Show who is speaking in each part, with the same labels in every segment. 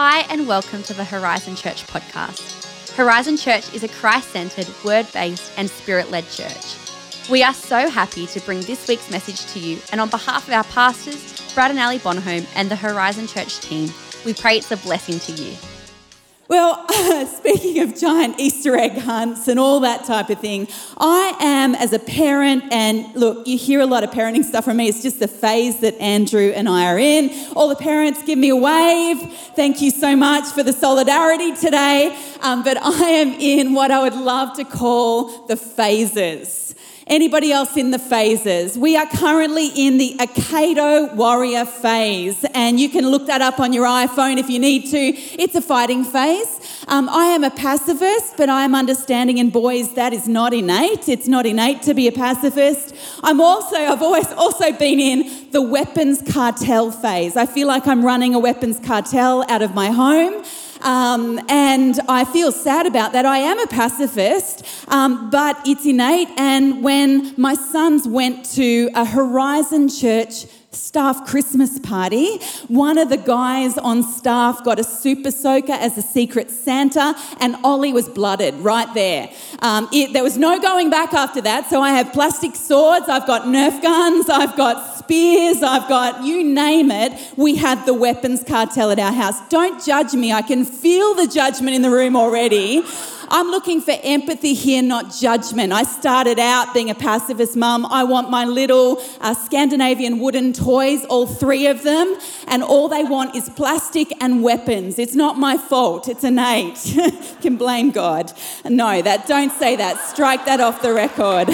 Speaker 1: Hi, and welcome to the Horizon Church podcast. Horizon Church is a Christ centered, word based, and spirit led church. We are so happy to bring this week's message to you, and on behalf of our pastors, Brad and Ali Bonhomme, and the Horizon Church team, we pray it's a blessing to you.
Speaker 2: Well, speaking of giant Easter egg hunts and all that type of thing, I am as a parent, and look, you hear a lot of parenting stuff from me. It's just the phase that Andrew and I are in. All the parents give me a wave. Thank you so much for the solidarity today. Um, but I am in what I would love to call the phases. Anybody else in the phases? We are currently in the Aikido warrior phase, and you can look that up on your iPhone if you need to. It's a fighting phase. Um, I am a pacifist, but I am understanding in boys that is not innate. It's not innate to be a pacifist. I'm also, I've always also been in the weapons cartel phase. I feel like I'm running a weapons cartel out of my home. Um, and I feel sad about that. I am a pacifist, um, but it's innate. And when my sons went to a Horizon Church staff Christmas party. One of the guys on staff got a super soaker as a secret Santa, and Ollie was blooded right there. Um, it, there was no going back after that. So I have plastic swords, I've got Nerf guns, I've got spears, I've got you name it. We had the weapons cartel at our house. Don't judge me, I can feel the judgment in the room already. I'm looking for empathy here, not judgment. I started out being a pacifist mum. I want my little uh, Scandinavian wooden toys, all three of them, and all they want is plastic and weapons. It's not my fault, it's innate. Can blame God. No, that don't say that. Strike that off the record.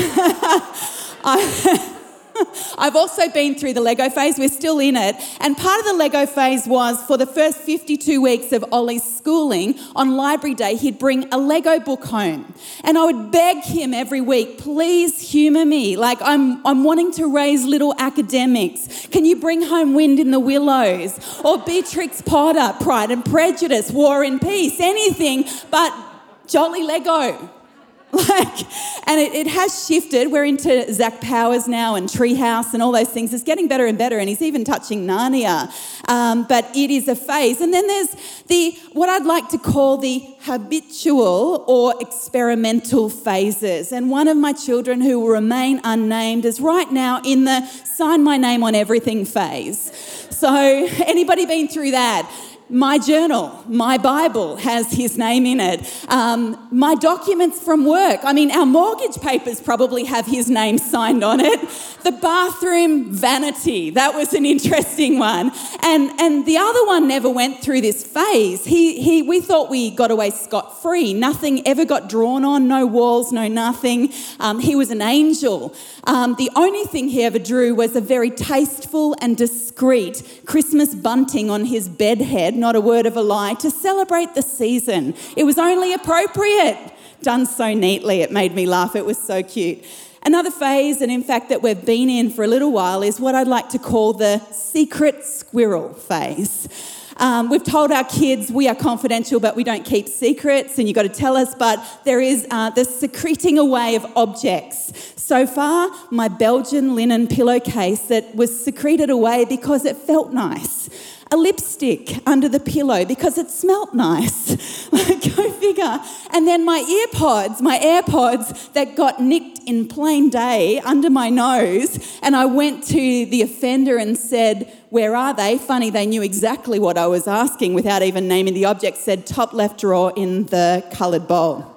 Speaker 2: I, I've also been through the Lego phase. We're still in it. And part of the Lego phase was for the first 52 weeks of Ollie's schooling, on library day, he'd bring a Lego book home. And I would beg him every week, please humour me. Like, I'm, I'm wanting to raise little academics. Can you bring home Wind in the Willows? Or Beatrix Potter, Pride and Prejudice, War and Peace, anything but jolly Lego. Like, and it, it, has shifted. We're into Zac Powers now and Treehouse and all those things. It's getting better and better, and he's even touching Narnia. Um, but it is a phase. And then there's the what I'd like to call the habitual or experimental phases. And one of my children who will remain unnamed is right now in the sign my name on everything phase. So anybody been through that? My journal, my Bible has his name in it. Um, my documents from work, I mean, our mortgage papers probably have his name signed on it. The bathroom vanity, that was an interesting one. And, and the other one never went through this phase. He, he, we thought we got away scot free. Nothing ever got drawn on, no walls, no nothing. Um, he was an angel. Um, the only thing he ever drew was a very tasteful and discreet Christmas bunting on his bed head, not a word of a lie, to celebrate the season. It was only appropriate. Done so neatly, it made me laugh. It was so cute. Another phase, and in fact that we've been in for a little while, is what I'd like to call the secret squirrel phase. Um, we've told our kids we are confidential, but we don't keep secrets, and you've got to tell us. But there is uh, the secreting away of objects. So far, my Belgian linen pillowcase that was secreted away because it felt nice a lipstick under the pillow because it smelt nice. Go figure. And then my earpods, my AirPods that got nicked in plain day under my nose. And I went to the offender and said, Where are they? Funny, they knew exactly what I was asking without even naming the object, said top left drawer in the coloured bowl.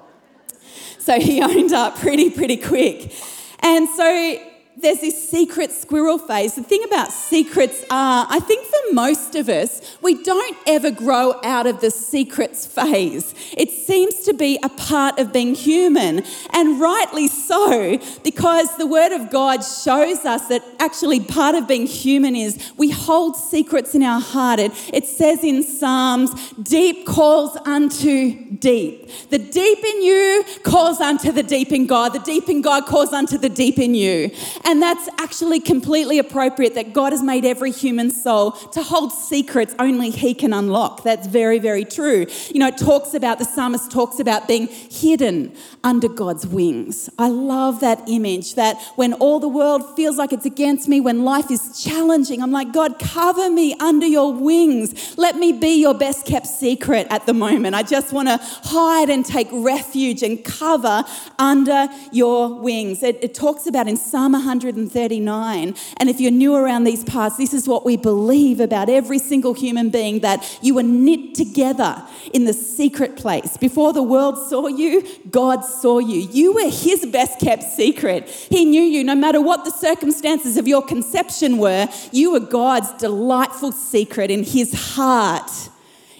Speaker 2: So he owned up pretty, pretty quick. And so there's this secret squirrel phase. The thing about secrets are, I think for most of us, we don't ever grow out of the secrets phase. It seems to be a part of being human, and rightly so, because the Word of God shows us that actually part of being human is we hold secrets in our heart. It, it says in Psalms, deep calls unto deep. The deep in you calls unto the deep in God. The deep in God calls unto the deep in you. And that's actually completely appropriate that God has made every human soul to hold secrets only He can unlock. That's very, very true. You know, it talks about, the psalmist talks about being hidden under God's wings. I love that image that when all the world feels like it's against me, when life is challenging, I'm like, God, cover me under your wings. Let me be your best kept secret at the moment. I just want to hide and take refuge and cover under your wings. It, it talks about in Psalm 139, and if you're new around these parts, this is what we believe about every single human being that you were knit together in the secret place. Before the world saw you, God saw you. You were His best kept secret. He knew you no matter what the circumstances of your conception were, you were God's delightful secret in His heart.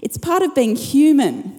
Speaker 2: It's part of being human.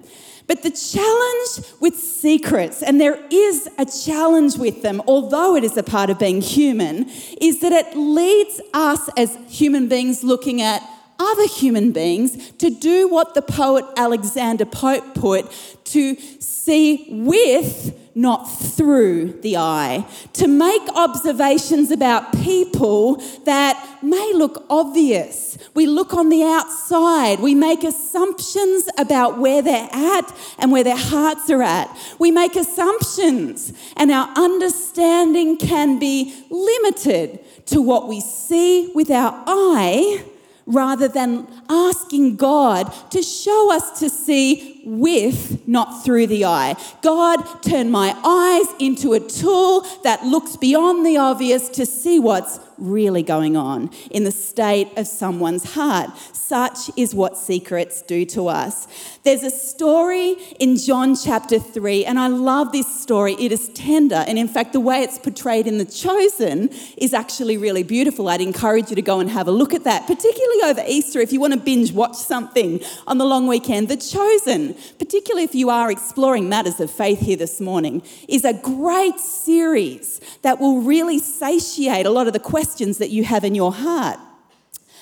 Speaker 2: But the challenge with secrets, and there is a challenge with them, although it is a part of being human, is that it leads us as human beings looking at other human beings to do what the poet Alexander Pope put to see with, not through the eye, to make observations about people that may look obvious. We look on the outside, we make assumptions about where they're at and where their hearts are at. We make assumptions, and our understanding can be limited to what we see with our eye rather than asking God to show us to see with, not through the eye. God, turn my eyes into a tool that looks beyond the obvious to see what's really going on in the state of someone's heart. Such is what secrets do to us. There's a story in John chapter 3, and I love this story. It is tender, and in fact, the way it's portrayed in The Chosen is actually really beautiful. I'd encourage you to go and have a look at that, particularly over Easter if you want to binge watch something on the long weekend. The Chosen, particularly if you are exploring matters of faith here this morning, is a great series that will really satiate a lot of the questions that you have in your heart.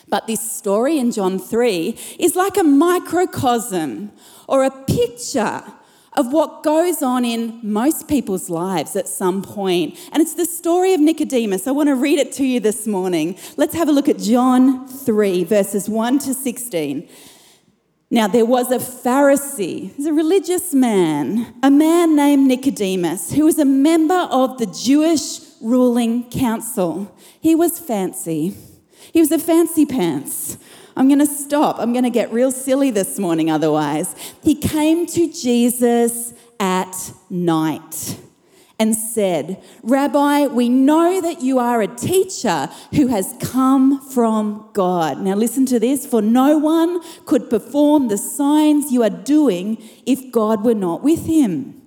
Speaker 2: But this story in John 3 is like a microcosm or a picture of what goes on in most people's lives at some point. And it's the story of Nicodemus. I want to read it to you this morning. Let's have a look at John 3, verses 1 to 16. Now, there was a Pharisee, he's a religious man, a man named Nicodemus, who was a member of the Jewish ruling council. He was fancy. He was a fancy pants. I'm going to stop. I'm going to get real silly this morning otherwise. He came to Jesus at night and said, Rabbi, we know that you are a teacher who has come from God. Now, listen to this for no one could perform the signs you are doing if God were not with him.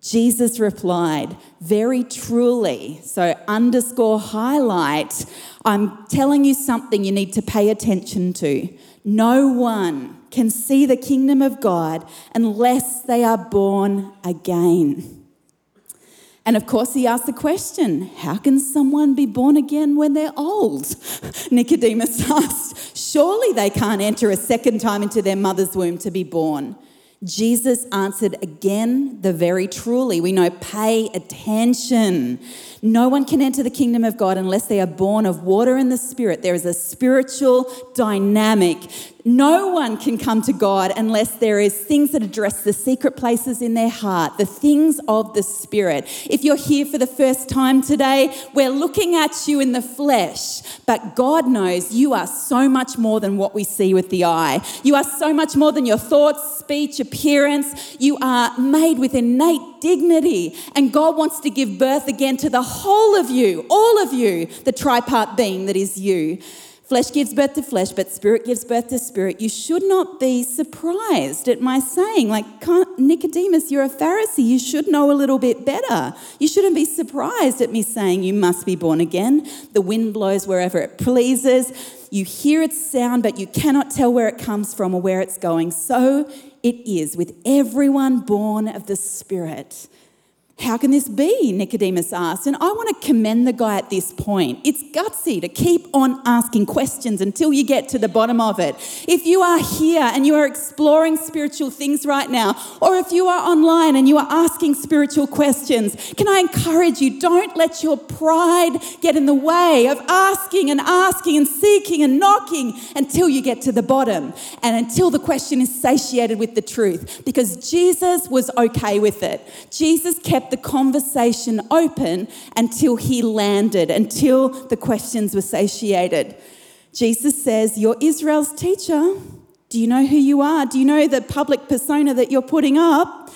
Speaker 2: Jesus replied, Very truly. So, underscore highlight, I'm telling you something you need to pay attention to. No one can see the kingdom of God unless they are born again. And of course, he asked the question how can someone be born again when they're old? Nicodemus asked, Surely they can't enter a second time into their mother's womb to be born. Jesus answered again the very truly. We know, pay attention. No one can enter the kingdom of God unless they are born of water and the Spirit. There is a spiritual dynamic. No one can come to God unless there is things that address the secret places in their heart, the things of the Spirit. If you're here for the first time today, we're looking at you in the flesh, but God knows you are so much more than what we see with the eye. You are so much more than your thoughts, speech, appearance. You are made with innate dignity, and God wants to give birth again to the whole of you, all of you, the tripart being that is you. Flesh gives birth to flesh, but spirit gives birth to spirit. You should not be surprised at my saying, like, Nicodemus, you're a Pharisee. You should know a little bit better. You shouldn't be surprised at me saying you must be born again. The wind blows wherever it pleases. You hear its sound, but you cannot tell where it comes from or where it's going. So it is with everyone born of the Spirit. How can this be? Nicodemus asked. And I want to commend the guy at this point. It's gutsy to keep on asking questions until you get to the bottom of it. If you are here and you are exploring spiritual things right now, or if you are online and you are asking spiritual questions, can I encourage you? Don't let your pride get in the way of asking and asking and seeking and knocking until you get to the bottom and until the question is satiated with the truth. Because Jesus was okay with it. Jesus kept kept the conversation open until he landed, until the questions were satiated. Jesus says, You're Israel's teacher. Do you know who you are? Do you know the public persona that you're putting up?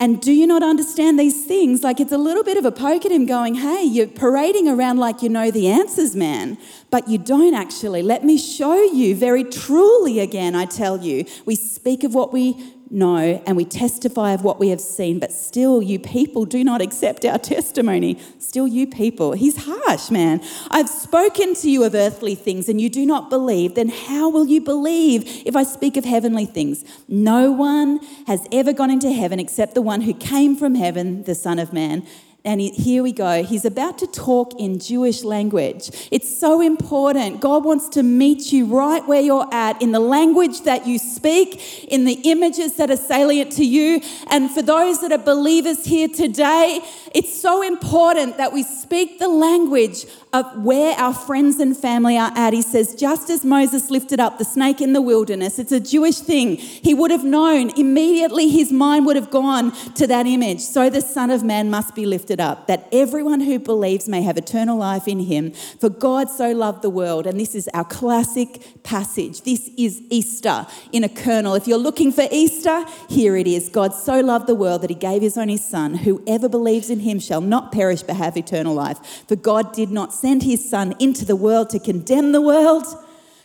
Speaker 2: And do you not understand these things? Like it's a little bit of a poke at him going, Hey, you're parading around like you know the answers, man, but you don't actually. Let me show you very truly again, I tell you. We speak of what we know and we testify of what we have seen, but still you people do not accept our testimony. Still you people. He's harsh, man. I've spoken to you of earthly things and you do not believe. Then how will you believe if I speak of heavenly things? No one has ever gone into heaven except the one who came from heaven, the Son of Man. And he, here we go. He's about to talk in Jewish language. It's so important. God wants to meet you right where you're at in the language that you speak, in the images that are salient to you. And for those that are believers here today, it's so important that we speak the language of where our friends and family are at. He says, just as Moses lifted up the snake in the wilderness, it's a Jewish thing. He would have known immediately, his mind would have gone to that image. So the Son of Man must be lifted up, that everyone who believes may have eternal life in him. For God so loved the world. And this is our classic passage. This is Easter in a kernel. If you're looking for Easter, here it is. God so loved the world that he gave his only Son. Whoever believes in him shall not perish but have eternal life. For God did not send his son into the world to condemn the world.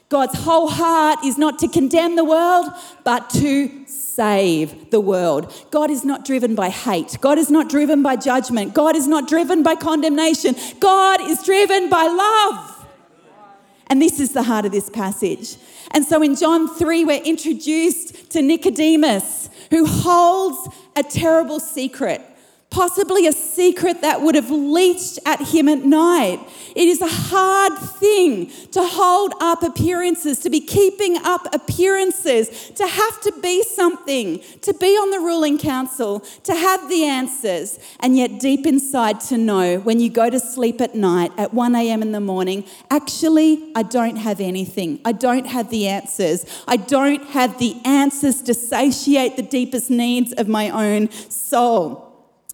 Speaker 2: God's whole heart is not to condemn the world, but to save the world. God is not driven by hate. God is not driven by judgment. God is not driven by condemnation. God is driven by love. And this is the heart of this passage. And so in John 3, we're introduced to Nicodemus, who holds a terrible secret possibly a secret that would have leached at him at night. It is a hard thing to hold up appearances, to be keeping up appearances, to have to be something, to be on the ruling council, to have the answers, and yet deep inside to know when you go to sleep at night at 1 a.m. in the morning, actually, I don't have anything. I don't have the answers. I don't have the answers to satiate the deepest needs of my own soul.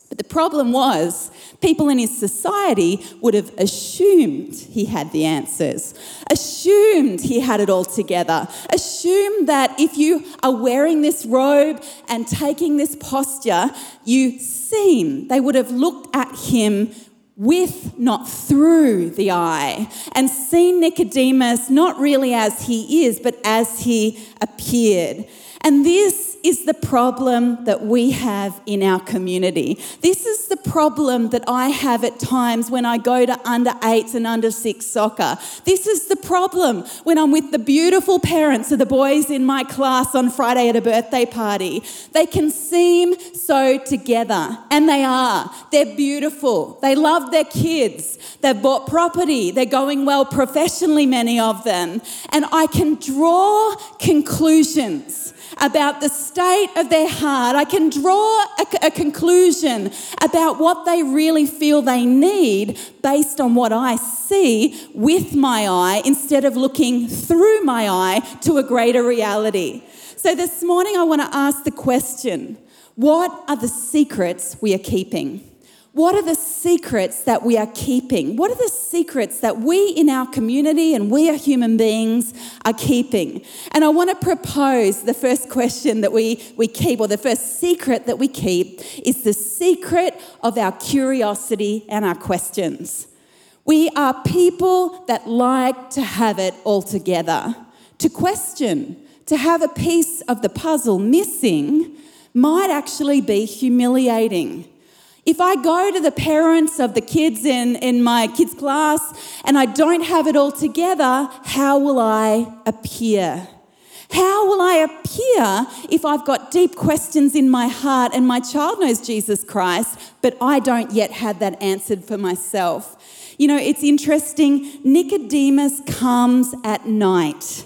Speaker 2: But the problem was, people in his society would have assumed he had the answers, assumed he had it all together, assumed that if you are wearing this robe and taking this posture, you seem, they would have looked at him with, not through the eye, and seen Nicodemus not really as he is, but as he appeared. And this is the problem that we have in our community. This is the problem that I have at times when I go to under eights and under six soccer. This is the problem when I'm with the beautiful parents of the boys in my class on Friday at a birthday party. They can seem so together, and they are. They're beautiful. They love their kids. They've bought property. They're going well professionally, many of them. And I can draw conclusions about the state of their heart. I can draw a, a, conclusion about what they really feel they need based on what I see with my eye instead of looking through my eye to a greater reality. So this morning, I want to ask the question what are the secrets we are keeping? What are the secrets that we are keeping? What are the secrets that we in our community and we are human beings are keeping? And I want to propose the first question that we, we keep, or the first secret that we keep, is the secret of our curiosity and our questions. We are people that like to have it all together, to question, to have a piece of the puzzle missing might actually be humiliating. If I go to the parents of the kids in, in my kids' class and I don't have it all together, how will I appear? How will I appear if I've got deep questions in my heart and my child knows Jesus Christ, but I don't yet have that answered for myself? You know, it's interesting. Nicodemus comes at night.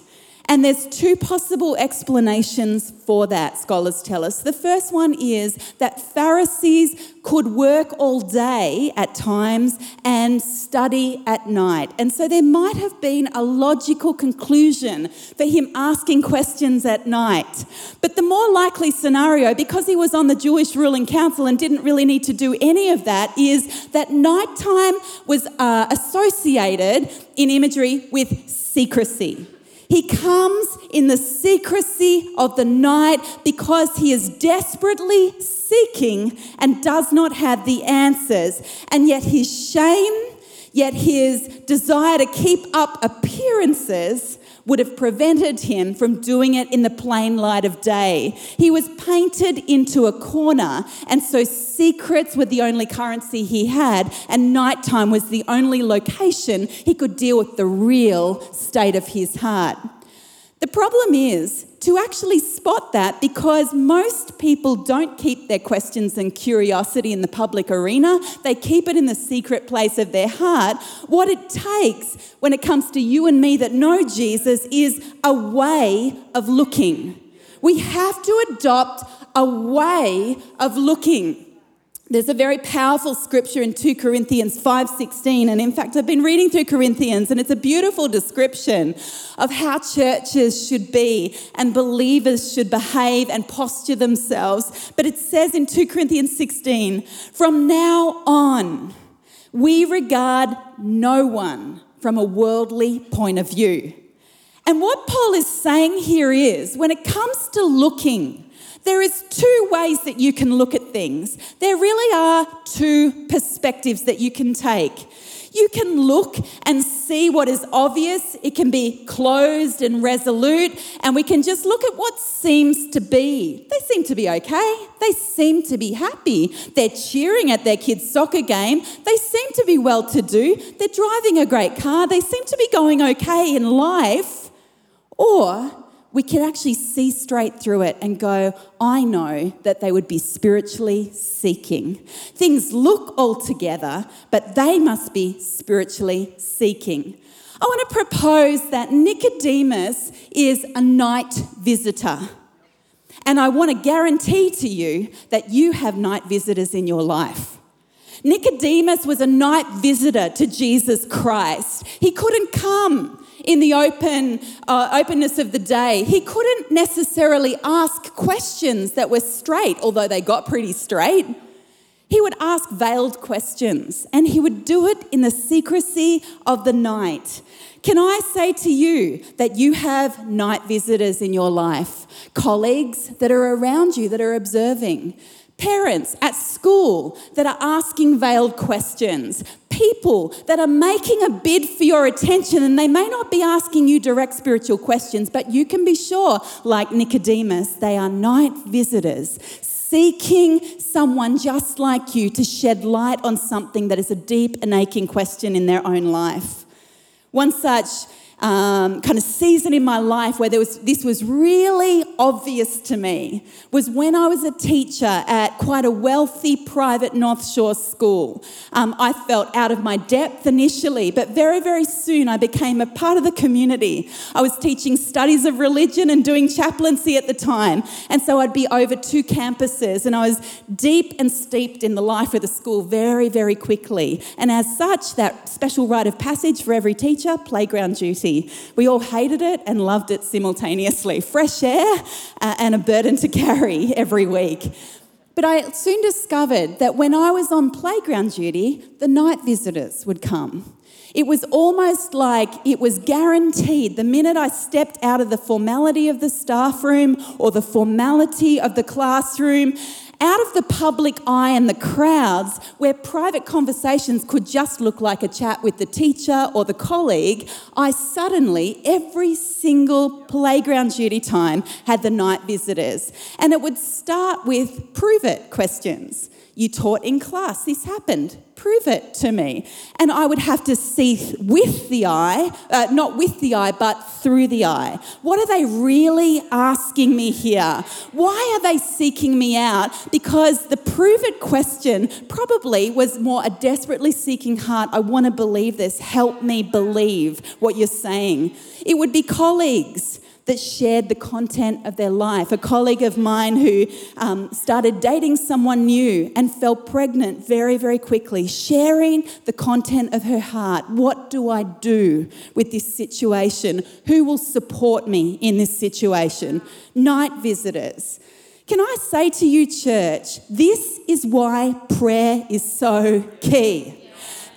Speaker 2: And there's two possible explanations for that, scholars tell us. The first one is that Pharisees could work all day at times and study at night. And so there might have been a logical conclusion for him asking questions at night. But the more likely scenario, because he was on the Jewish ruling council and didn't really need to do any of that, is that nighttime was uh, associated in imagery with secrecy. He comes in the secrecy of the night because he is desperately seeking and does not have the answers. And yet his shame, yet his desire to keep up appearances would have prevented him from doing it in the plain light of day. He was painted into a corner, and so secrets were the only currency he had, and nighttime was the only location he could deal with the real state of his heart. The problem is to actually spot that because most people don't keep their questions and curiosity in the public arena, they keep it in the secret place of their heart. What it takes when it comes to you and me that know Jesus is a way of looking. We have to adopt a way of looking. There's a very powerful scripture in 2 Corinthians 5:16 and in fact I've been reading through Corinthians and it's a beautiful description of how churches should be and believers should behave and posture themselves but it says in 2 Corinthians 16 from now on we regard no one from a worldly point of view. And what Paul is saying here is when it comes to looking there is two ways that you can look at things. There really are two perspectives that you can take. You can look and see what is obvious. It can be closed and resolute, and we can just look at what seems to be. They seem to be okay. They seem to be happy. They're cheering at their kids' soccer game. They seem to be well to do. They're driving a great car. They seem to be going okay in life. Or we can actually see straight through it and go, I know that they would be spiritually seeking. Things look all together, but they must be spiritually seeking. I want to propose that Nicodemus is a night visitor. And I want to guarantee to you that you have night visitors in your life. Nicodemus was a night visitor to Jesus Christ. He couldn't come in the open uh, openness of the day. He couldn't necessarily ask questions that were straight, although they got pretty straight. He would ask veiled questions, and he would do it in the secrecy of the night. Can I say to you that you have night visitors in your life, colleagues that are around you that are observing? Parents at school that are asking veiled questions, people that are making a bid for your attention, and they may not be asking you direct spiritual questions, but you can be sure, like Nicodemus, they are night visitors seeking someone just like you to shed light on something that is a deep and aching question in their own life. One such um, kind of season in my life where there was, this was really obvious to me was when I was a teacher at quite a wealthy private North Shore school. Um, I felt out of my depth initially, but very, very soon I became a part of the community. I was teaching studies of religion and doing chaplaincy at the time. And so I'd be over two campuses and I was deep and steeped in the life of the school very, very quickly. And as such, that special rite of passage for every teacher, playground duty. We all hated it and loved it simultaneously. Fresh air uh, and a burden to carry every week. But I soon discovered that when I was on playground duty, the night visitors would come. It was almost like it was guaranteed the minute I stepped out of the formality of the staff room or the formality of the classroom out of the public eye and the crowds where private conversations could just look like a chat with the teacher or the colleague, I suddenly, every single playground duty time, had the night visitors. And it would start with prove it questions. You taught in class. This happened. Prove it to me. And I would have to see with the eye, uh, not with the eye, but through the eye. What are they really asking me here? Why are they seeking me out? Because the prove it question probably was more a desperately seeking heart. I want to believe this. Help me believe what you're saying. It would be colleagues that shared the content of their life. A colleague of mine who um, started dating someone new and fell pregnant very, very quickly, sharing the content of her heart. What do I do with this situation? Who will support me in this situation? Night visitors. Can I say to you, church, this is why prayer is so key.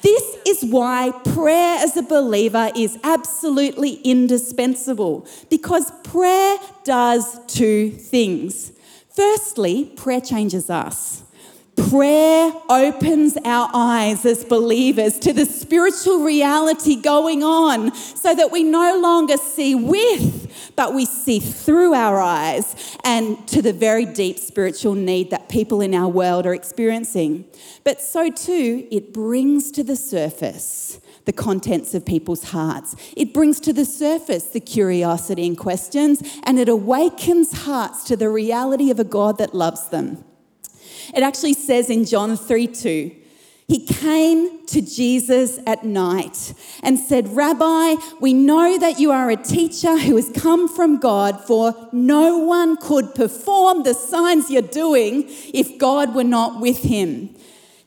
Speaker 2: This is why prayer as a believer is absolutely indispensable because prayer does two things. Firstly, prayer changes us. Prayer opens our eyes as believers to the spiritual reality going on so that we no longer see with, but we see through our eyes and to the very deep spiritual need that people in our world are experiencing. But so too, it brings to the surface the contents of people's hearts. It brings to the surface the curiosity and questions, and it awakens hearts to the reality of a God that loves them. It actually says in John 3 2, he came to Jesus at night and said, Rabbi, we know that you are a teacher who has come from God, for no one could perform the signs you're doing if God were not with him.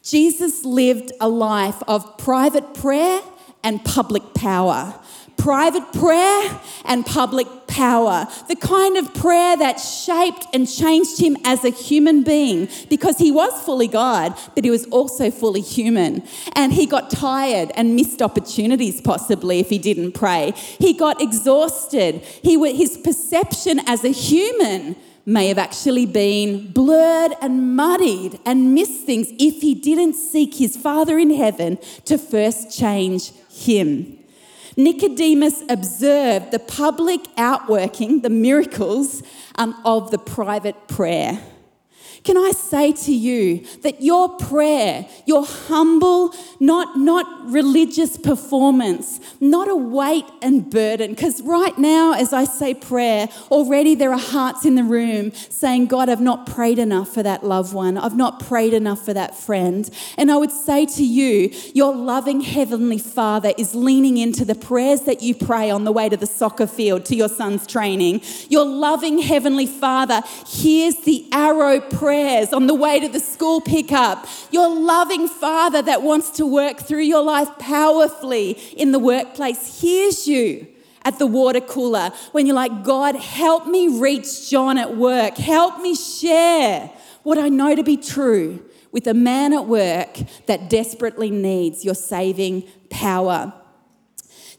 Speaker 2: Jesus lived a life of private prayer and public power. Private prayer and public power. The kind of prayer that shaped and changed him as a human being because he was fully God, but he was also fully human. And he got tired and missed opportunities, possibly, if he didn't pray. He got exhausted. He, his perception as a human may have actually been blurred and muddied and missed things if he didn't seek his Father in heaven to first change him. Nicodemus observed the public outworking, the miracles um, of the private prayer. Can I say to you that your prayer, your humble, not, not religious performance, not a weight and burden, because right now, as I say prayer, already there are hearts in the room saying, God, I've not prayed enough for that loved one. I've not prayed enough for that friend. And I would say to you, your loving Heavenly Father is leaning into the prayers that you pray on the way to the soccer field to your son's training. Your loving Heavenly Father hears the arrow prayer prayers on the way to the school pickup. Your loving Father that wants to work through your life powerfully in the workplace hears you at the water cooler when you're like, God, help me reach John at work. Help me share what I know to be true with a man at work that desperately needs your saving power.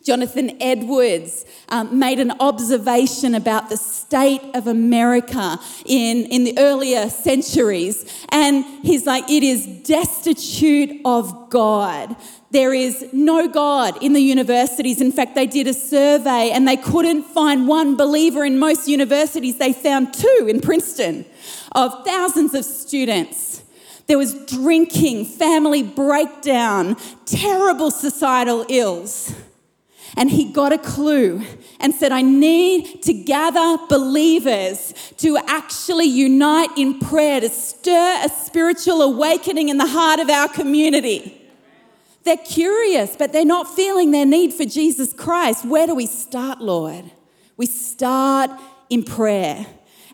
Speaker 2: Jonathan Edwards um, made an observation about the state of America in, in the earlier centuries. And he's like, it is destitute of God. There is no God in the universities. In fact, they did a survey and they couldn't find one believer in most universities. They found two in Princeton of thousands of students. There was drinking, family breakdown, terrible societal ills. And he got a clue and said, I need to gather believers to actually unite in prayer to stir a spiritual awakening in the heart of our community. They're curious, but they're not feeling their need for Jesus Christ. Where do we start, Lord? We start in prayer.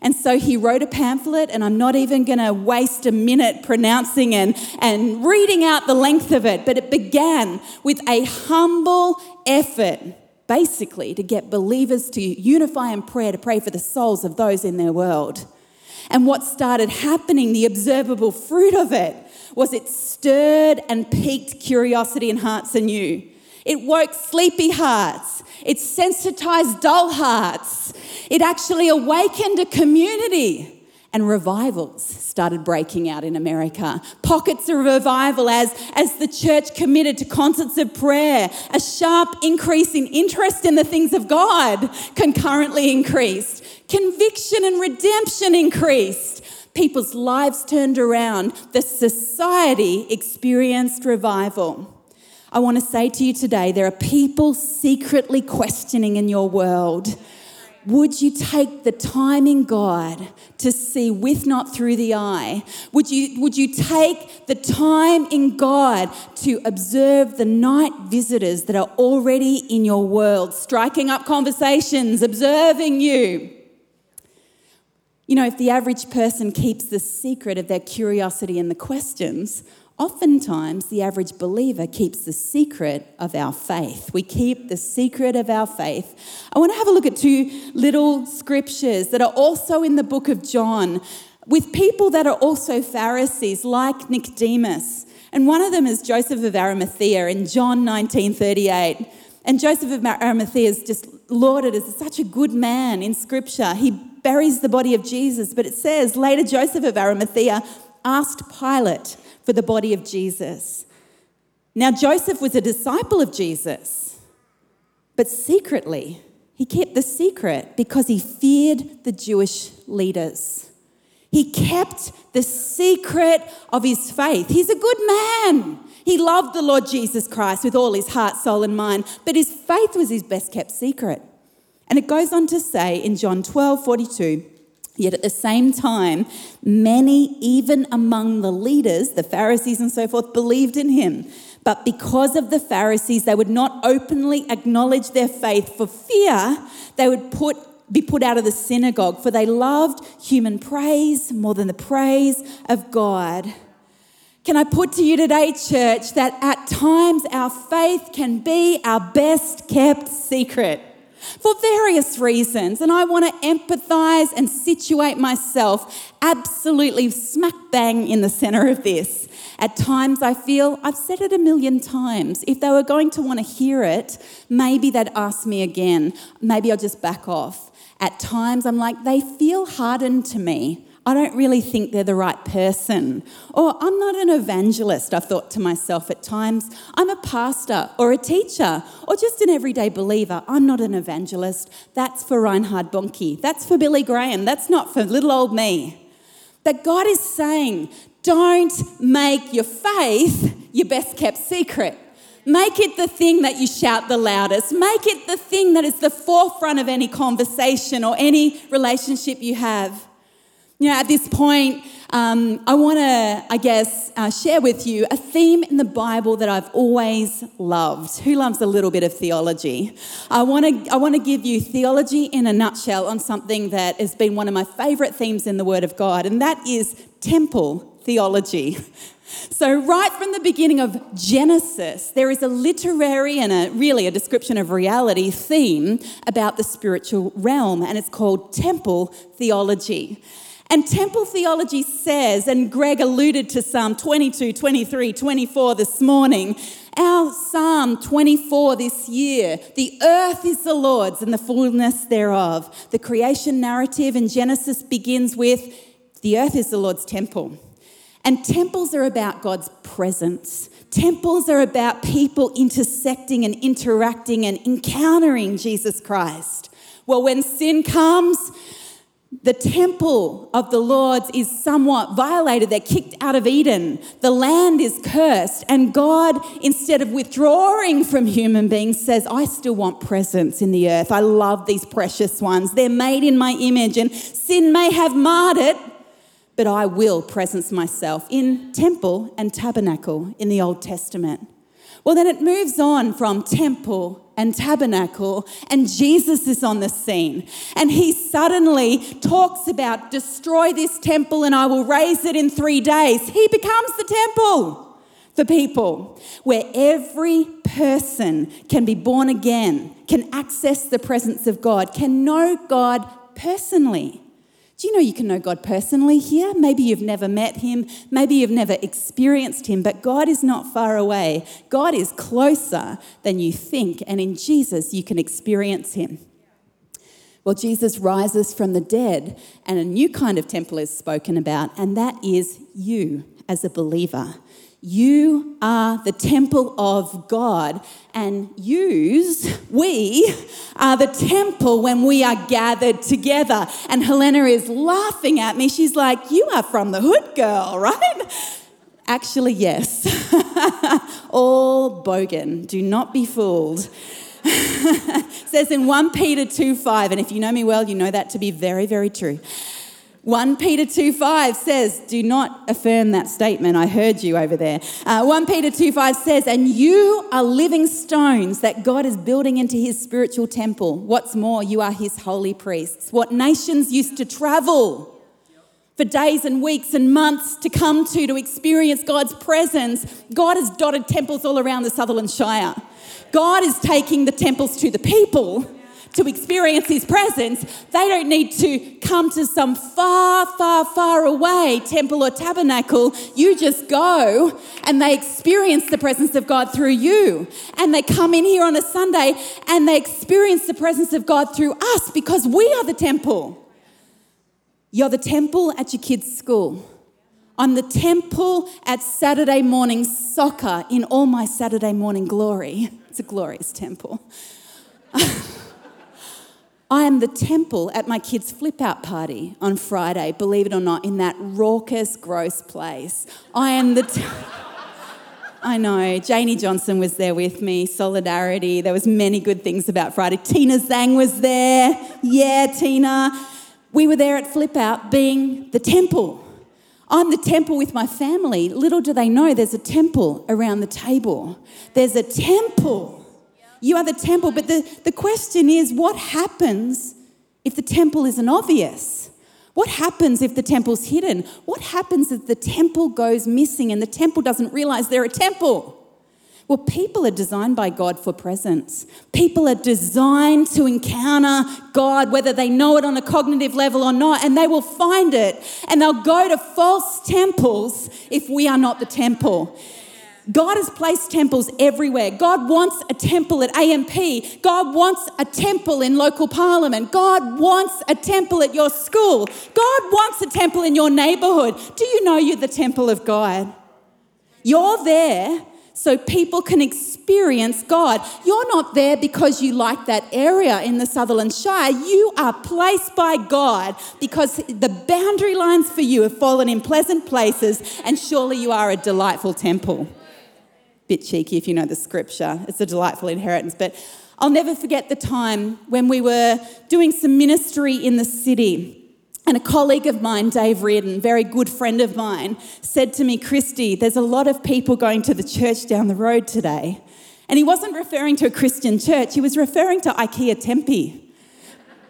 Speaker 2: And so he wrote a pamphlet, and I'm not even going to waste a minute pronouncing and, and reading out the length of it, but it began with a humble effort, basically, to get believers to unify in prayer, to pray for the souls of those in their world. And what started happening, the observable fruit of it, was it stirred and piqued curiosity in hearts anew. It woke sleepy hearts. It sensitized dull hearts. It actually awakened a community. And revivals started breaking out in America. Pockets of revival as, as the church committed to concerts of prayer. A sharp increase in interest in the things of God concurrently increased. Conviction and redemption increased People's lives turned around. The society experienced revival. I want to say to you today there are people secretly questioning in your world. Would you take the time in God to see with not through the eye? Would you, would you take the time in God to observe the night visitors that are already in your world, striking up conversations, observing you? You know, if the average person keeps the secret of their curiosity and the questions, Oftentimes, the average believer keeps the secret of our faith. We keep the secret of our faith. I want to have a look at two little scriptures that are also in the book of John with people that are also Pharisees, like Nicodemus. And one of them is Joseph of Arimathea in John 19:38. And Joseph of Arimathea is just lauded as such a good man in scripture. He buries the body of Jesus, but it says later Joseph of Arimathea asked Pilate for the body of Jesus. Now, Joseph was a disciple of Jesus, but secretly, he kept the secret because he feared the Jewish leaders. He kept the secret of his faith. He's a good man. He loved the Lord Jesus Christ with all his heart, soul, and mind, but his faith was his best kept secret. And it goes on to say in John 12 42, Yet at the same time, many, even among the leaders, the Pharisees and so forth, believed in him. But because of the Pharisees, they would not openly acknowledge their faith for fear they would put, be put out of the synagogue, for they loved human praise more than the praise of God. Can I put to you today, church, that at times our faith can be our best kept secret? For various reasons. And I want to empathize and situate myself absolutely smack bang in the center of this. At times, I feel I've said it a million times. If they were going to want to hear it, maybe they'd ask me again. Maybe I'll just back off. At times, I'm like, they feel hardened to me. I don't really think they're the right person. Or I'm not an evangelist, I've thought to myself at times. I'm a pastor or a teacher or just an everyday believer. I'm not an evangelist. That's for Reinhard Bonnke. That's for Billy Graham. That's not for little old me. But God is saying, don't make your faith your best kept secret. Make it the thing that you shout the loudest. Make it the thing that is the forefront of any conversation or any relationship you have. You know, at this point, um, I want to, I guess, uh, share with you a theme in the Bible that I've always loved. Who loves a little bit of theology? I want to, I want to give you theology in a nutshell on something that has been one of my favourite themes in the Word of God, and that is temple theology. So, right from the beginning of Genesis, there is a literary and a really a description of reality theme about the spiritual realm, and it's called temple theology. And temple theology says, and Greg alluded to Psalm 22, 23, 24 this morning, our Psalm 24 this year, the earth is the Lord's and the fullness thereof. The creation narrative in Genesis begins with, the earth is the Lord's temple. And temples are about God's presence. Temples are about people intersecting and interacting and encountering Jesus Christ. Well, when sin comes, the temple of the Lord's is somewhat violated. They're kicked out of Eden. The land is cursed. And God, instead of withdrawing from human beings, says, I still want presence in the earth. I love these precious ones. They're made in my image, and sin may have marred it, but I will presence myself in temple and tabernacle in the Old Testament. Well, then it moves on from temple and tabernacle, and Jesus is on the scene. And he suddenly talks about destroy this temple and I will raise it in three days. He becomes the temple for people where every person can be born again, can access the presence of God, can know God personally. Do you know you can know God personally here? Maybe you've never met him, maybe you've never experienced him, but God is not far away. God is closer than you think, and in Jesus you can experience him. Well, Jesus rises from the dead, and a new kind of temple is spoken about, and that is you as a believer. You are the temple of God, and yous, we, are the temple when we are gathered together. And Helena is laughing at me. She's like, You are from the hood, girl, right? Actually, yes. All bogan. Do not be fooled. says in 1 Peter 2 5, and if you know me well, you know that to be very, very true. 1 Peter 2 5 says, Do not affirm that statement. I heard you over there. Uh, 1 Peter 2 5 says, And you are living stones that God is building into his spiritual temple. What's more, you are his holy priests. What nations used to travel for days and weeks and months to come to to experience God's presence, God has dotted temples all around the Sutherland Shire. God is taking the temples to the people to experience His presence, they don't need to come to some far, far, far away temple or tabernacle. You just go and they experience the presence of God through you. And they come in here on a Sunday and they experience the presence of God through us because we are the temple. You're the temple at your kids' school. I'm the temple at Saturday morning soccer in all my Saturday morning glory. It's a glorious temple. I am the temple at my kids' flip out party on Friday, believe it or not, in that raucous, gross place. I am the. T- I know. Janie Johnson was there with me. Solidarity. There was many good things about Friday. Tina Zhang was there. Yeah, Tina. We were there at Flip Out being the temple. I'm the temple with my family. Little do they know there's a temple around the table. There's a temple you are the temple. But the, the question is what happens if the temple isn't obvious? What happens if the temple's hidden? What happens if the temple goes missing and the temple doesn't realize they're a temple? Well, people are designed by God for presence. People are designed to encounter God, whether they know it on a cognitive level or not, and they will find it. And they'll go to false temples if we are not the temple. God has placed temples everywhere. God wants a temple at AMP. God wants a temple in local parliament. God wants a temple at your school. God wants a temple in your neighborhood. Do you know you're the temple of God? You're there so people can experience God. You're not there because you like that area in the Sutherland Shire. You are placed by God because the boundary lines for you have fallen in pleasant places, and surely you are a delightful temple bit cheeky if you know the scripture. It's a delightful inheritance. But I'll never forget the time when we were doing some ministry in the city. And a colleague of mine, Dave Reardon, very good friend of mine, said to me, Kristy, there's a lot of people going to the church down the road today. And he wasn't referring to a Christian church, he was referring to IKEA Tempe.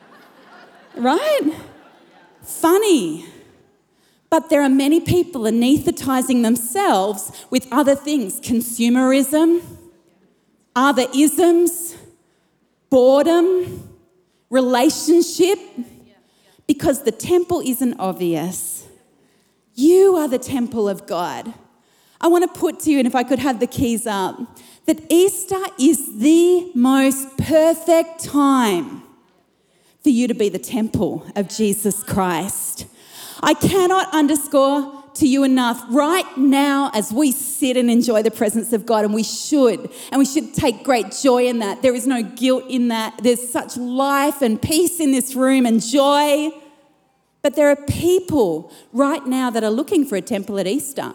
Speaker 2: right? Funny. But there are many people anaesthetizing themselves with other things consumerism, other isms, boredom, relationship, because the temple isn't obvious. You are the temple of God. I want to put to you, and if I could have the keys up, that Easter is the most perfect time for you to be the temple of Jesus Christ. I cannot underscore to you enough right now as we sit and enjoy the presence of God, and we should, and we should take great joy in that. There is no guilt in that. There's such life and peace in this room and joy. But there are people right now that are looking for a temple at Easter.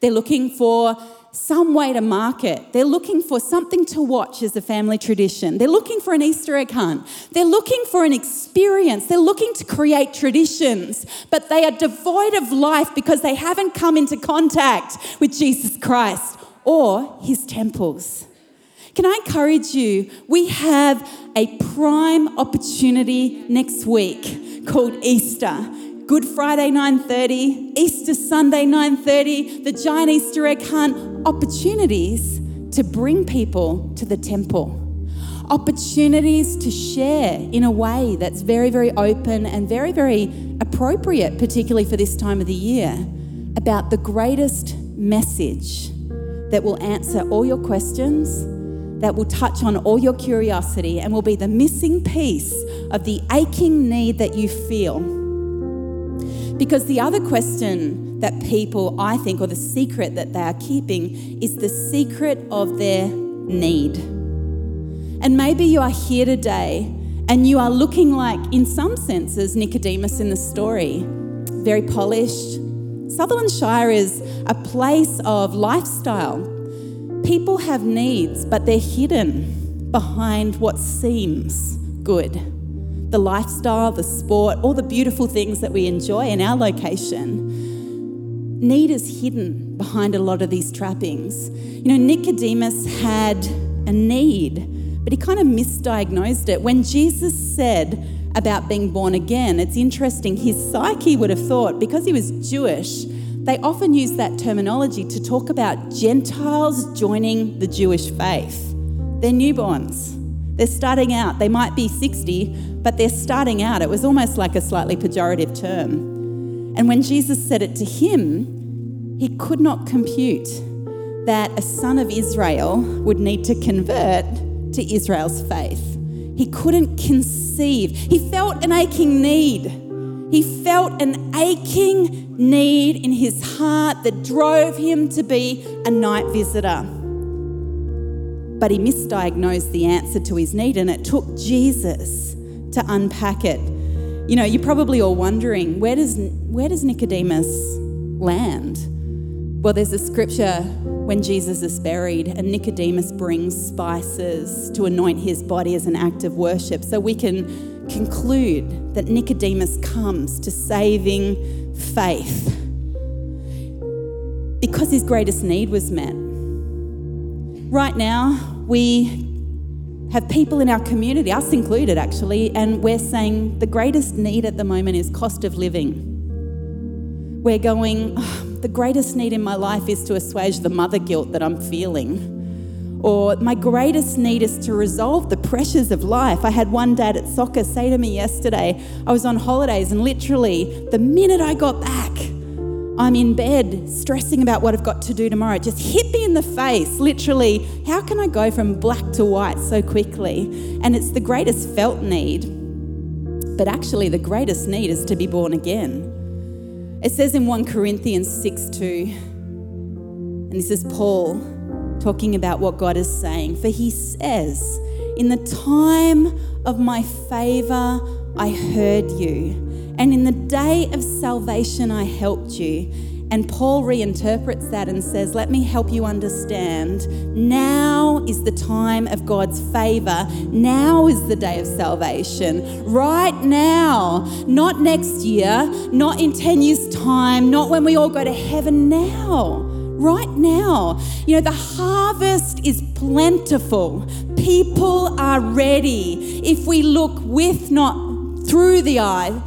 Speaker 2: They're looking for some way to market. They're looking for something to watch as a family tradition. They're looking for an Easter egg hunt. They're looking for an experience. They're looking to create traditions, but they are devoid of life because they haven't come into contact with Jesus Christ or his temples. Can I encourage you? We have a prime opportunity next week called Easter. Good Friday 9:30, Easter Sunday 9:30, the giant Easter egg hunt, opportunities to bring people to the temple. Opportunities to share in a way that's very very open and very very appropriate particularly for this time of the year about the greatest message that will answer all your questions, that will touch on all your curiosity and will be the missing piece of the aching need that you feel Because the other question that people, I think, or the secret that they are keeping is the secret of their need. And maybe you are here today and you are looking like, in some senses, Nicodemus in the story, very polished. Sutherland Shire is a place of lifestyle. People have needs, but they're hidden behind what seems good the lifestyle, the sport, all the beautiful things that we enjoy in our location. Need is hidden behind a lot of these trappings. You know, Nicodemus had a need, but he kind of misdiagnosed it. When Jesus said about being born again, it's interesting, his psyche would have thought, because he was Jewish, they often use that terminology to talk about Gentiles joining the Jewish faith. They're newborns. They're starting out. They might be 60, but they're starting out. It was almost like a slightly pejorative term. And when Jesus said it to him, he could not compute that a son of Israel would need to convert to Israel's faith. He couldn't conceive. He felt an aching need. He felt an aching need in his heart that drove him to be a night visitor. But he misdiagnosed the answer to his need, and it took Jesus to unpack it. You know, you're probably all wondering where does where does Nicodemus land? Well, there's a scripture when Jesus is buried and Nicodemus brings spices to anoint his body as an act of worship. So we can conclude that Nicodemus comes to saving faith because his greatest need was met. Right now, we have people in our community, us included actually, and we're saying the greatest need at the moment is cost of living. We're going, oh, the greatest need in my life is to assuage the mother guilt that I'm feeling. Or my greatest need is to resolve the pressures of life. I had one dad at soccer say to me yesterday, I was on holidays, and literally, the minute I got back, I'm in bed stressing about what I've got to do tomorrow. It just hit me in the face, literally. How can I go from black to white so quickly? And it's the greatest felt need. But actually, the greatest need is to be born again. It says in 1 Corinthians 6 2, and this is Paul talking about what God is saying. For he says, In the time of my favor, I heard you and in the day of salvation, I helped you. And Paul reinterprets that and says, Let me help you understand. Now is the time of God's favor. Now is the day of salvation. Right now. Not next year, not in 10 years' time, not when we all go to heaven. Now. Right now. You know, the harvest is plentiful. People are ready. If we look with, not through the eye,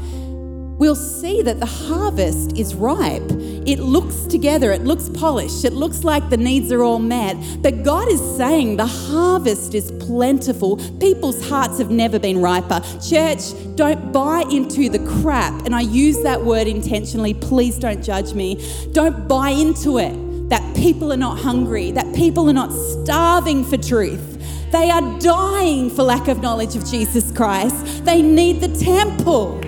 Speaker 2: we'll see that the harvest is ripe. It looks together, it looks polished, it looks like the needs are all met. But God is saying the harvest is plentiful. People's hearts have never been riper. Church, don't buy into the crap. And I use that word intentionally. Please don't judge me. Don't buy into it that people are not hungry, that people are not starving for truth. They are dying for lack of knowledge of Jesus Christ. They need the temple.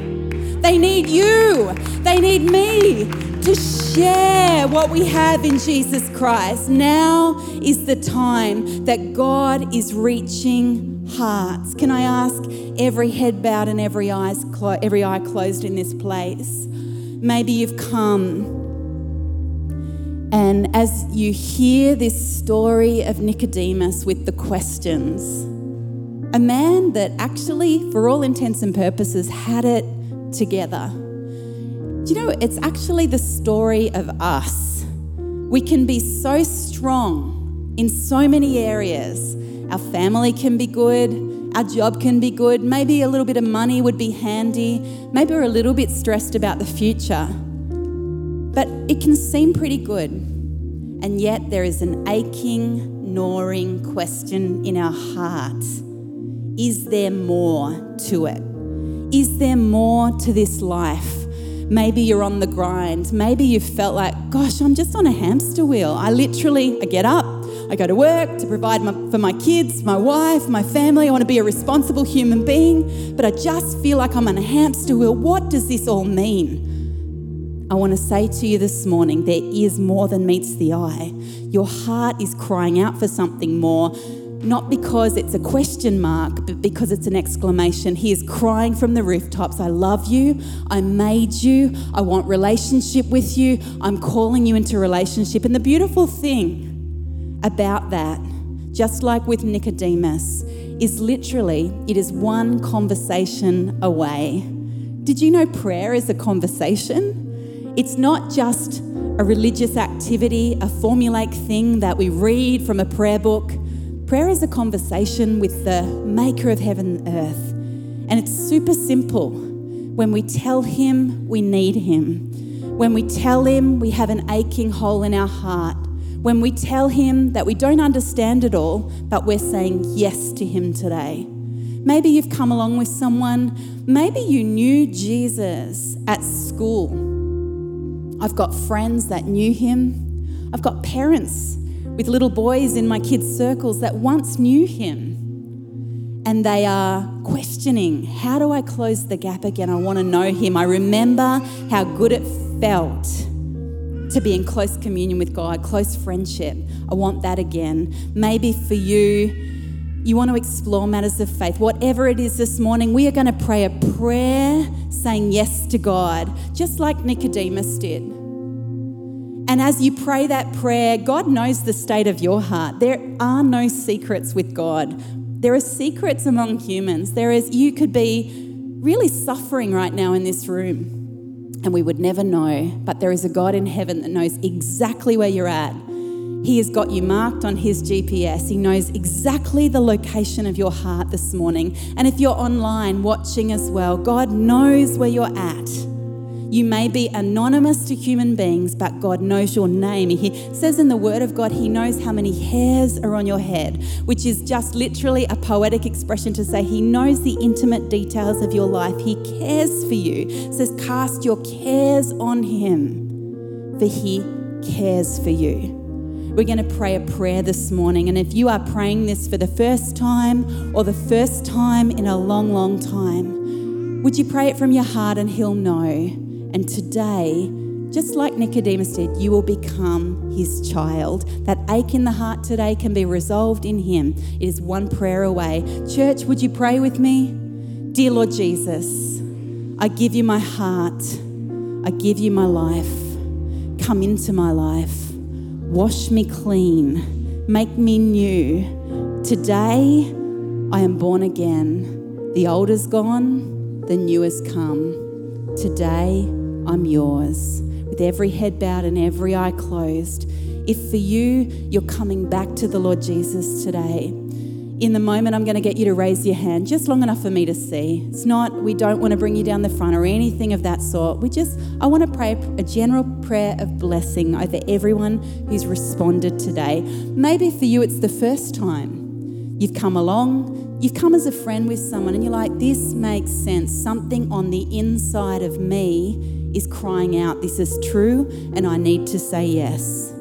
Speaker 2: They need you. They need me to share what we have in Jesus Christ. Now is the time that God is reaching hearts. Can I ask every head bowed and every eyes clo- every eye closed in this place? Maybe you've come and as you hear this story of Nicodemus with the questions, a man that actually, for all intents and purposes, had it together. Do you know, it's actually the story of us. We can be so strong in so many areas. Our family can be good, our job can be good, maybe a little bit of money would be handy, maybe we're a little bit stressed about the future. But it can seem pretty good. And yet there is an aching, gnawing question in our heart Is there more to it? Is there more to this life? Maybe you're on the grind. Maybe you felt like, gosh, I'm just on a hamster wheel. I literally, I get up, I go to work to provide my, for my kids, my wife, my family. I want to be a responsible human being, but I just feel like I'm on a hamster wheel. What does this all mean? I want to say to you this morning there is more than meets the eye. Your heart is crying out for something more, not because it's a question mark, but because it's an exclamation. He is crying from the rooftops I love you. I made you. I want relationship with you. I'm calling you into relationship. And the beautiful thing about that, just like with Nicodemus, is literally it is one conversation away. Did you know prayer is a conversation? It's not just a religious activity, a formulaic thing that we read from a prayer book. Prayer is a conversation with the maker of heaven and earth. And it's super simple. When we tell him we need him, when we tell him we have an aching hole in our heart, when we tell him that we don't understand it all, but we're saying yes to him today. Maybe you've come along with someone, maybe you knew Jesus at school I've got friends that knew him. I've got parents with little boys in my kids' circles that once knew him. And they are questioning, how do I close the gap again? I want to know him. I remember how good it felt to be in close communion with God, close friendship. I want that again. Maybe for you, you want to explore matters of faith, whatever it is this morning, we are going to pray a prayer saying yes to God, just like Nicodemus did. And as you pray that prayer, God knows the state of your heart. There are no secrets with God. There are secrets among humans. There is you could be really suffering right now in this room and we would never know, but there is a God in heaven that knows exactly where you're at he has got you marked on His GPS. He knows exactly the location of your heart this morning. And if you're online watching as well, God knows where you're at. You may be anonymous to human beings, but God knows your name. He says in the Word of God, He knows how many hairs are on your head, which is just literally a poetic expression to say He knows the intimate details of your life. He cares for you. It says, Cast your cares on Him, for He cares for you. We're going to pray a prayer this morning. And if you are praying this for the first time or the first time in a long, long time, would you pray it from your heart and He'll know? And today, just like Nicodemus did, you will become his child. That ache in the heart today can be resolved in him. It is one prayer away. Church, would you pray with me? Dear Lord Jesus, I give you my heart. I give you my life. Come into my life. Wash me clean, make me new. Today I am born again. The old is gone, the new has come. Today I'm yours. With every head bowed and every eye closed. If for you, you're coming back to the Lord Jesus today, in the moment, I'm going to get you to raise your hand just long enough for me to see. It's not, we don't want to bring you down the front or anything of that sort. We just, I want to pray a general prayer of blessing over everyone who's responded today. Maybe for you, it's the first time you've come along, you've come as a friend with someone, and you're like, this makes sense. Something on the inside of me is crying out, this is true, and I need to say yes.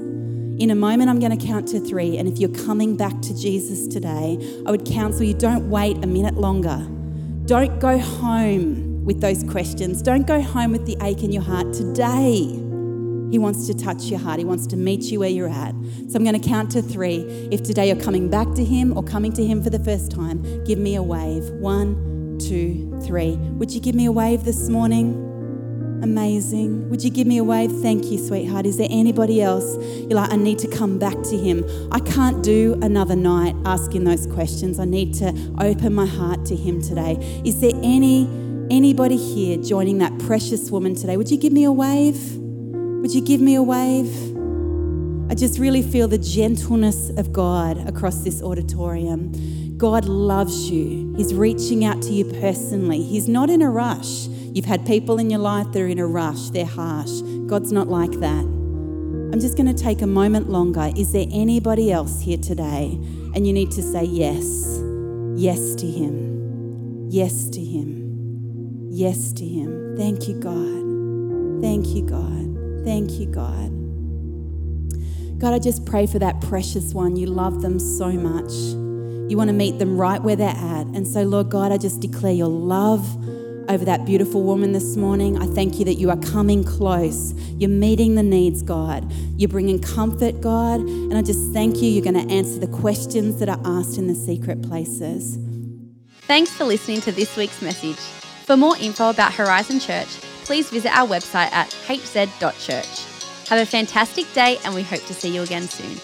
Speaker 2: In a moment, I'm going to count to three. And if you're coming back to Jesus today, I would counsel you don't wait a minute longer. Don't go home with those questions. Don't go home with the ache in your heart. Today, He wants to touch your heart. He wants to meet you where you're at. So I'm going to count to three. If today you're coming back to Him or coming to Him for the first time, give me a wave. One, two, three. Would you give me a wave this morning? Amazing. Would you give me a wave? Thank you, sweetheart. Is there anybody else? You're like, I need to come back to him. I can't do another night asking those questions. I need to open my heart to him today. Is there any anybody here joining that precious woman today? Would you give me a wave? Would you give me a wave? I just really feel the gentleness of God across this auditorium. God loves you. He's reaching out to you personally. He's not in a rush. You've had people in your life that are in a rush, they're harsh. God's not like that. I'm just going to take a moment longer. Is there anybody else here today? And you need to say yes. Yes to Him. Yes to Him. Yes to Him. Thank you, God. Thank you, God. Thank you, God. God, I just pray for that precious one. You love them so much. You want to meet them right where they're at. And so, Lord God, I just declare your love over that beautiful woman this morning. I thank you that you are coming close. You're meeting the needs, God. You're bringing comfort, God. And I just thank you. You're going to answer the questions that are asked in the secret places.
Speaker 1: Thanks for listening to this week's message. For more info about Horizon Church, please visit our website at hz.church. Have a fantastic day, and we hope to see you again soon.